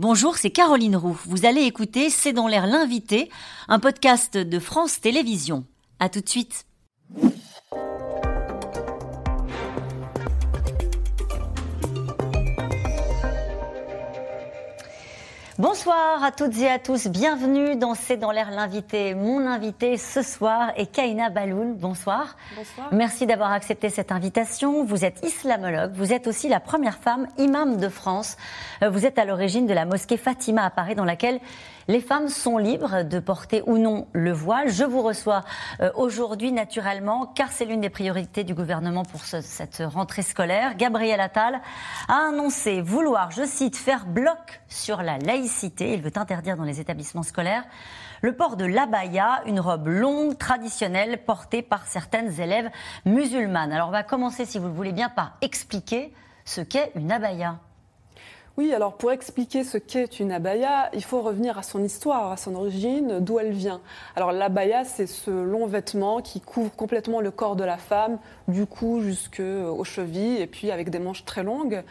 Bonjour, c'est Caroline Roux. Vous allez écouter C'est dans l'air l'invité, un podcast de France Télévisions. À tout de suite. Bonsoir à toutes et à tous, bienvenue dans C'est dans l'air l'invité. Mon invité ce soir est Kaina Baloul. Bonsoir. Bonsoir. Merci d'avoir accepté cette invitation. Vous êtes islamologue, vous êtes aussi la première femme imam de France. Euh, vous êtes à l'origine de la mosquée Fatima à Paris dans laquelle les femmes sont libres de porter ou non le voile. Je vous reçois euh, aujourd'hui naturellement car c'est l'une des priorités du gouvernement pour ce, cette rentrée scolaire. Gabriel Attal a annoncé vouloir, je cite, faire bloc sur la laïcité. Il veut interdire dans les établissements scolaires le port de l'abaya, une robe longue, traditionnelle, portée par certaines élèves musulmanes. Alors on va commencer, si vous le voulez bien, par expliquer ce qu'est une abaya. Oui, alors pour expliquer ce qu'est une abaya, il faut revenir à son histoire, à son origine, d'où elle vient. Alors l'abaya, c'est ce long vêtement qui couvre complètement le corps de la femme, du cou jusqu'aux chevilles, et puis avec des manches très longues.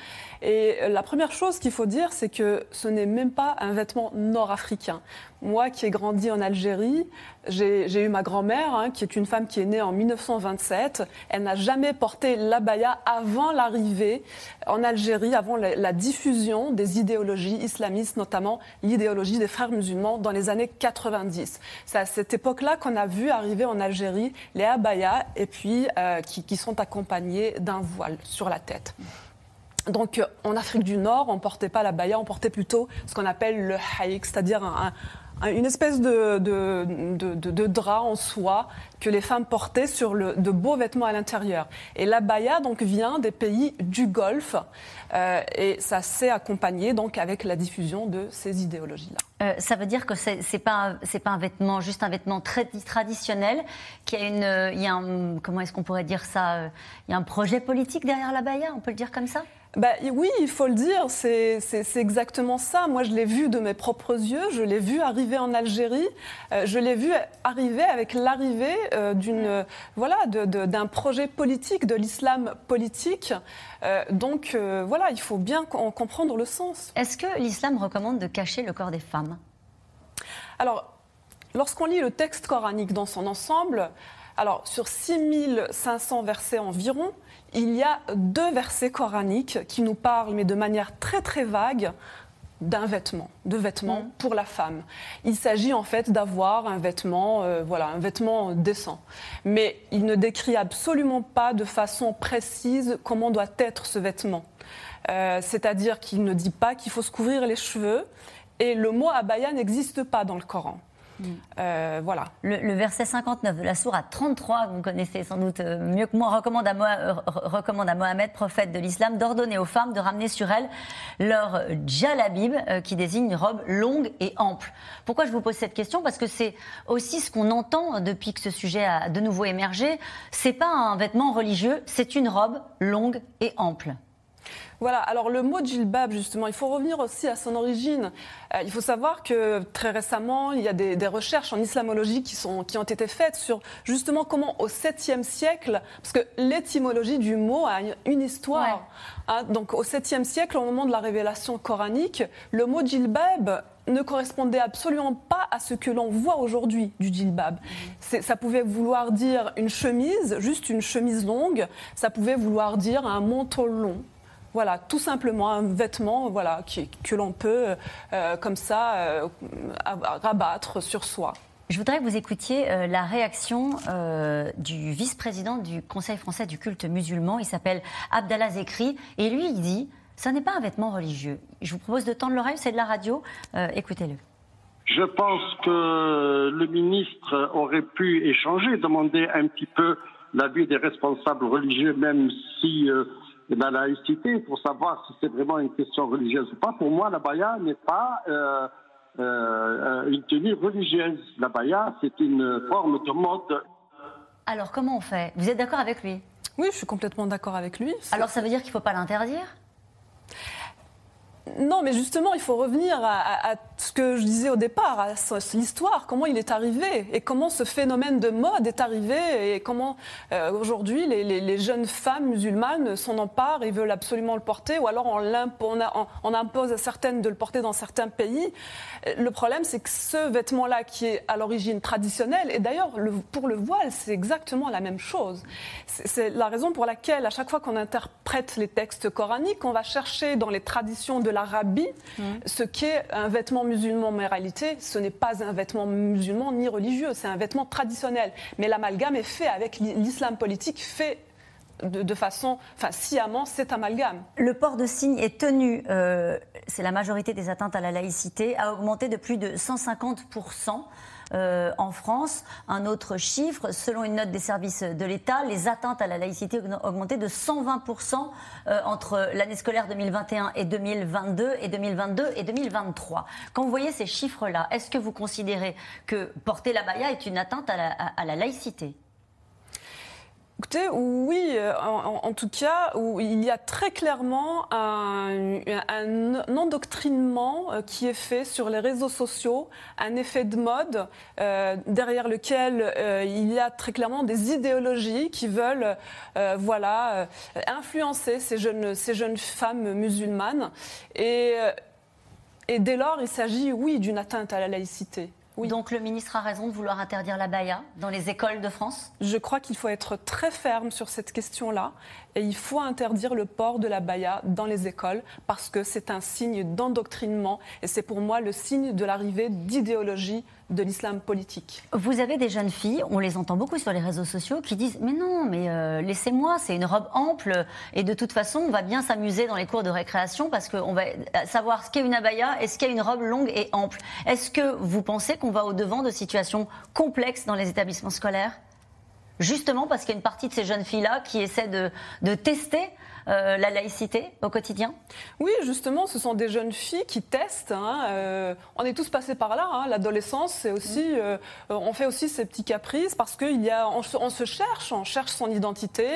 Et la première chose qu'il faut dire, c'est que ce n'est même pas un vêtement nord-africain. Moi qui ai grandi en Algérie, j'ai eu ma grand-mère, hein, qui est une femme qui est née en 1927. Elle n'a jamais porté l'abaya avant l'arrivée en Algérie, avant la, diffusion des idéologies islamistes, notamment l'idéologie des frères musulmans dans les années 90. C'est à cette époque-là qu'on a vu arriver en Algérie les abayas et puis euh, qui, sont accompagnés d'un voile sur la tête. Donc en Afrique du Nord, on ne portait pas l'abaya, on portait plutôt ce qu'on appelle le haïk, c'est-à-dire un, une espèce de, de, de, de, drap en soie que les femmes portaient sur le, de beaux vêtements à l'intérieur. Et l'abaya donc vient des pays du Golfe euh, et ça s'est accompagné donc avec la diffusion de ces idéologies-là. Euh, ça veut dire que c'est pas c'est pas un vêtement juste un vêtement très traditionnel qui a une il y a un, comment est-ce qu'on pourrait dire ça euh, il y a un projet politique derrière l'abaya on peut le dire comme ça? Bah, oui, il faut le dire, c'est exactement ça. Moi, je l'ai vu de mes propres yeux, je l'ai vu arriver en Algérie, euh, je l'ai vu arriver avec l'arrivée euh, d'une euh, voilà d'un projet politique, de l'islam politique. Donc voilà, il faut bien comprendre le sens. Est-ce que l'islam recommande de cacher le corps des femmes? Alors, lorsqu'on lit le texte coranique dans son ensemble, alors sur 6500 versets environ, il y a deux versets coraniques qui nous parlent, mais de manière très très vague, d'un vêtement, de vêtements mmh. pour la femme. Il s'agit en fait d'avoir un vêtement, euh, voilà, un vêtement décent. Mais il ne décrit absolument pas de façon précise comment doit être ce vêtement. Euh, C'est-à-dire qu'il ne dit pas qu'il faut se couvrir les cheveux. Et le mot abaya n'existe pas dans le Coran. Euh, voilà. Le, le, verset 59 de la sourate 33, vous connaissez sans doute mieux que moi, recommande à, à Mohamed, prophète de l'islam, d'ordonner aux femmes de ramener sur elles leur djalabib, euh, qui désigne une robe longue et ample. Pourquoi je vous pose cette question? Parce que c'est aussi ce qu'on entend depuis que ce sujet a de nouveau émergé. C'est pas un vêtement religieux, c'est une robe longue et ample. Voilà, alors le mot djilbab, justement, il faut revenir aussi à son origine. Euh, il faut savoir que très récemment, il y a des, des, recherches en islamologie qui, sont, qui ont été faites sur justement comment au 7e siècle, parce que l'étymologie du mot a une histoire. Ouais. Hein, donc au 7e siècle, au moment de la révélation coranique, le mot djilbab ne correspondait absolument pas à ce que l'on voit aujourd'hui du djilbab. Ça pouvait vouloir dire une chemise, juste une chemise longue, ça pouvait vouloir dire un manteau long. Voilà, tout simplement un vêtement voilà, qui, que l'on peut euh, comme ça euh, rabattre sur soi. Je voudrais que vous écoutiez euh, la réaction euh, du vice-président du Conseil français du culte musulman. Il s'appelle Abdallah Zekri. Et lui, il dit ça n'est pas un vêtement religieux. Je vous propose de tendre l'oreille, c'est de la radio. Euh, Écoutez-le. Je pense que le ministre aurait pu échanger, demander un petit peu l'avis des responsables religieux, même si euh, la laïcité, pour savoir si c'est vraiment une question religieuse ou pas. Pour moi, la baya n'est pas euh, euh, une tenue religieuse. La baya, c'est une forme de mode. Alors, comment on fait? Vous êtes d'accord avec lui? Oui, je suis complètement d'accord avec lui. Alors, ça veut dire qu'il ne faut pas l'interdire? Non, mais justement, il faut revenir à, à, ce que je disais au départ, l'histoire, comment il est arrivé et comment ce phénomène de mode est arrivé et comment euh, aujourd'hui les, jeunes femmes musulmanes s'en emparent et veulent absolument le porter ou alors on, on, impose à certaines de le porter dans certains pays. Le problème, c'est que ce vêtement-là qui est à l'origine traditionnel, et d'ailleurs pour le voile, c'est exactement la même chose. C'est la raison pour laquelle à chaque fois qu'on interprète les textes coraniques, on va chercher dans les traditions de l'Arabie mmh. ce qu'est un vêtement musulman. Mais en réalité, ce n'est pas un vêtement musulman ni religieux, c'est un vêtement traditionnel. Mais l'amalgame est fait avec l'islam politique, fait de, façon, enfin, sciemment, cet amalgame. Le port de signe est tenu, euh, c'est la majorité des atteintes à la laïcité, a augmenté de plus de 150 euh, en France. Un autre chiffre, selon une note des services de l'État, les atteintes à la laïcité ont augmenté de 120% euh, entre l'année scolaire 2021 et 2022 et 2022 et 2023. Quand vous voyez ces chiffres-là, est-ce que vous considérez que porter la baya est une atteinte à la laïcité? Écoutez, oui, euh, en, tout cas, il y a très clairement un, endoctrinement euh, qui est fait sur les réseaux sociaux, un effet de mode euh, derrière lequel il y a très clairement des idéologies qui veulent, voilà, influencer ces jeunes, femmes musulmanes. Et dès lors, il s'agit, oui, d'une atteinte à la laïcité. Donc le ministre a raison de vouloir interdire la baya dans les écoles de France Je crois qu'il faut être très ferme sur cette question-là et il faut interdire le port de la baya dans les écoles parce que c'est un signe d'endoctrinement et c'est pour moi le signe de l'arrivée d'idéologie de l'islam politique. Vous avez des jeunes filles, on les entend beaucoup sur les réseaux sociaux, qui disent Mais non, mais euh, laissez-moi, c'est une robe ample, et de toute façon, on va bien s'amuser dans les cours de récréation parce qu'on va savoir ce qu'est une abaya et ce qu'est une robe longue et ample. Est-ce que vous pensez qu'on va au-devant de situations complexes dans les établissements scolaires? Justement parce qu'il y a une partie de ces jeunes filles-là qui essaient de, de tester euh, la laïcité au quotidien Oui, justement, ce sont des jeunes filles qui testent. Hein, euh, on est tous passés par là. Hein, l'adolescence, c'est aussi, mm. euh, on fait aussi ces petits caprices parce qu'il y a, on, se cherche, on cherche son identité.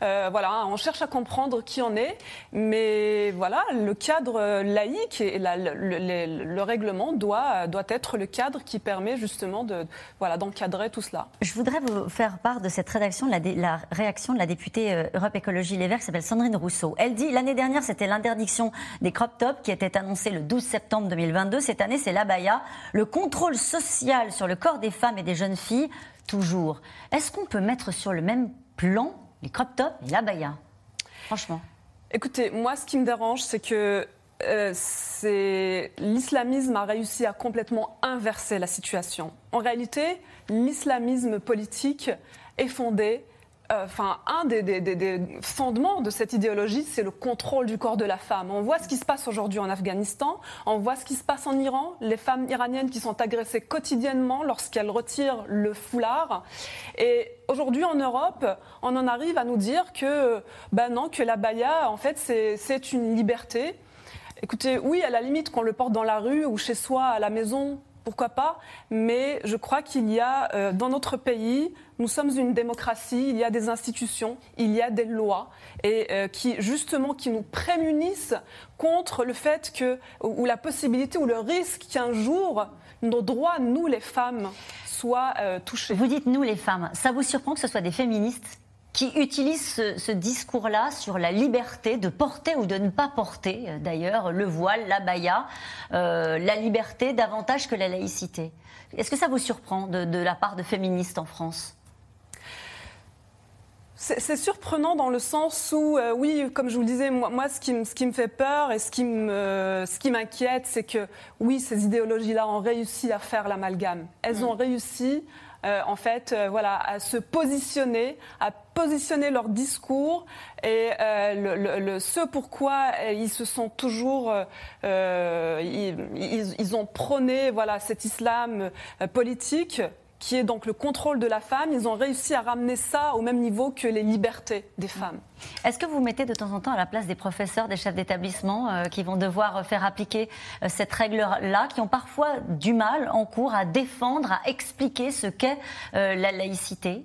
voilà, on cherche à comprendre qui on est. Mais voilà, le cadre laïque et le, règlement doit, doit être le cadre qui permet justement de, voilà, d'encadrer tout cela. Je voudrais vous faire part de cette rédaction, la, la réaction de la députée Europe Écologie Les Verts qui s'appelle Sandrine Rousseau. Elle dit l'année dernière, c'était l'interdiction des crop tops qui était annoncée le 12 septembre 2022. Cette année, c'est l'abaya. Le contrôle social sur le corps des femmes et des jeunes filles, toujours. Est-ce qu'on peut mettre sur le même plan les crop tops et l'abaya? Franchement. Écoutez, moi, ce qui me dérange, c'est que euh, l'islamisme a réussi à complètement inverser la situation. En réalité, l'islamisme politique est fondé enfin, un des, fondements de cette idéologie, c'est le contrôle du corps de la femme. On voit ce qui se passe aujourd'hui en Afghanistan, on voit ce qui se passe en Iran, les femmes iraniennes qui sont agressées quotidiennement lorsqu'elles retirent le foulard. Et aujourd'hui en Europe, on en arrive à nous dire que, ben non, que la baya, en fait, c'est une liberté. Écoutez, oui, à la limite, qu'on le porte dans la rue ou chez soi, à la maison, pourquoi pas, mais je crois qu'il y a euh, dans notre pays, nous sommes une démocratie, il y a des institutions, il y a des lois et euh, qui justement qui nous prémunissent contre le fait que ou la possibilité ou le risque qu'un jour nos droits, nous les femmes, soient euh, touchés. Vous dites nous les femmes, ça vous surprend que ce soit des féministes qui utilise ce, discours-là sur la liberté de porter ou de ne pas porter, euh, d'ailleurs, le voile, la baya, euh, la liberté davantage que la laïcité. Est-ce que ça vous surprend de, la part de féministes en France? C'est surprenant dans le sens où, euh, oui, comme je vous le disais, moi, ce, qui, me fait peur et ce qui m'inquiète, c'est que, oui, ces idéologies-là ont réussi à faire l'amalgame. Elles mm. ont réussi euh, en fait, euh, voilà, à se positionner, à positionner leur discours et euh, ce pourquoi ils se sont toujours, ils, ils, ont prôné voilà cet islam politique qui est donc le contrôle de la femme, ils ont réussi à ramener ça au même niveau que les libertés des femmes. Est-ce que vous mettez de temps en temps à la place des professeurs, des chefs d'établissement euh, qui vont devoir faire appliquer euh, cette règle-là, qui ont parfois du mal en cours à défendre, à expliquer ce qu'est euh, la laïcité?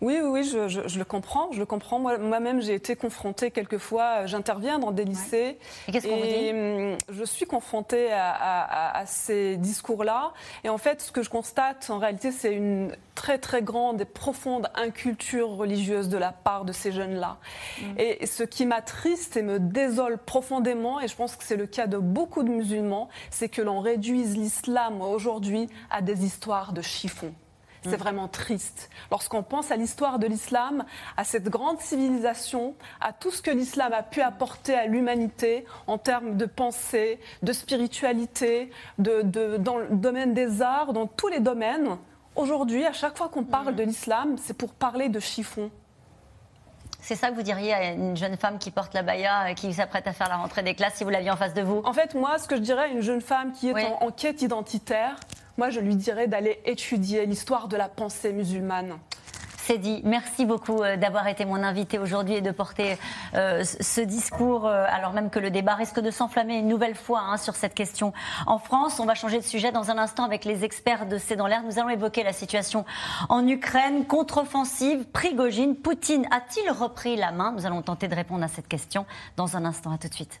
Oui, oui, oui je, le comprends. Je le comprends. Moi-même, j'ai été confrontée quelquefois. Euh, j'interviens dans des lycées. Et qu'est-ce qu'on vous dit hum, Je suis confrontée à, ces discours-là. Et en fait, ce que je constate, en réalité, c'est une très, très grande et profonde inculture religieuse de la part de ces jeunes-là. Mm. Et ce qui m'attriste et me désole profondément, et je pense que c'est le cas de beaucoup de musulmans, c'est que l'on réduise l'islam aujourd'hui à des histoires de chiffons. C'est vraiment triste. Lorsqu'on pense à l'histoire de l'islam, à cette grande civilisation, à tout ce que l'islam a pu apporter à l'humanité en termes de pensée, de spiritualité, de, dans le domaine des arts, dans tous les domaines, aujourd'hui, à chaque fois qu'on parle de l'islam, c'est pour parler de chiffon. C'est ça que vous diriez à une jeune femme qui porte la baya et qui s'apprête à faire la rentrée des classes si vous l'aviez en face de vous? En fait, moi, ce que je dirais à une jeune femme qui est en quête identitaire, moi, je lui dirais d'aller étudier l'histoire de la pensée musulmane. C'est dit. Merci beaucoup euh, d'avoir été mon invité aujourd'hui et de porter euh, ce discours, euh, alors même que le débat risque de s'enflammer une nouvelle fois hein, sur cette question. En France, on va changer de sujet dans un instant avec les experts de C'est dans l'air. Nous allons évoquer la situation en Ukraine, contre-offensive, Prigogine. Poutine a-t-il repris la main? Nous allons tenter de répondre à cette question dans un instant. À tout de suite.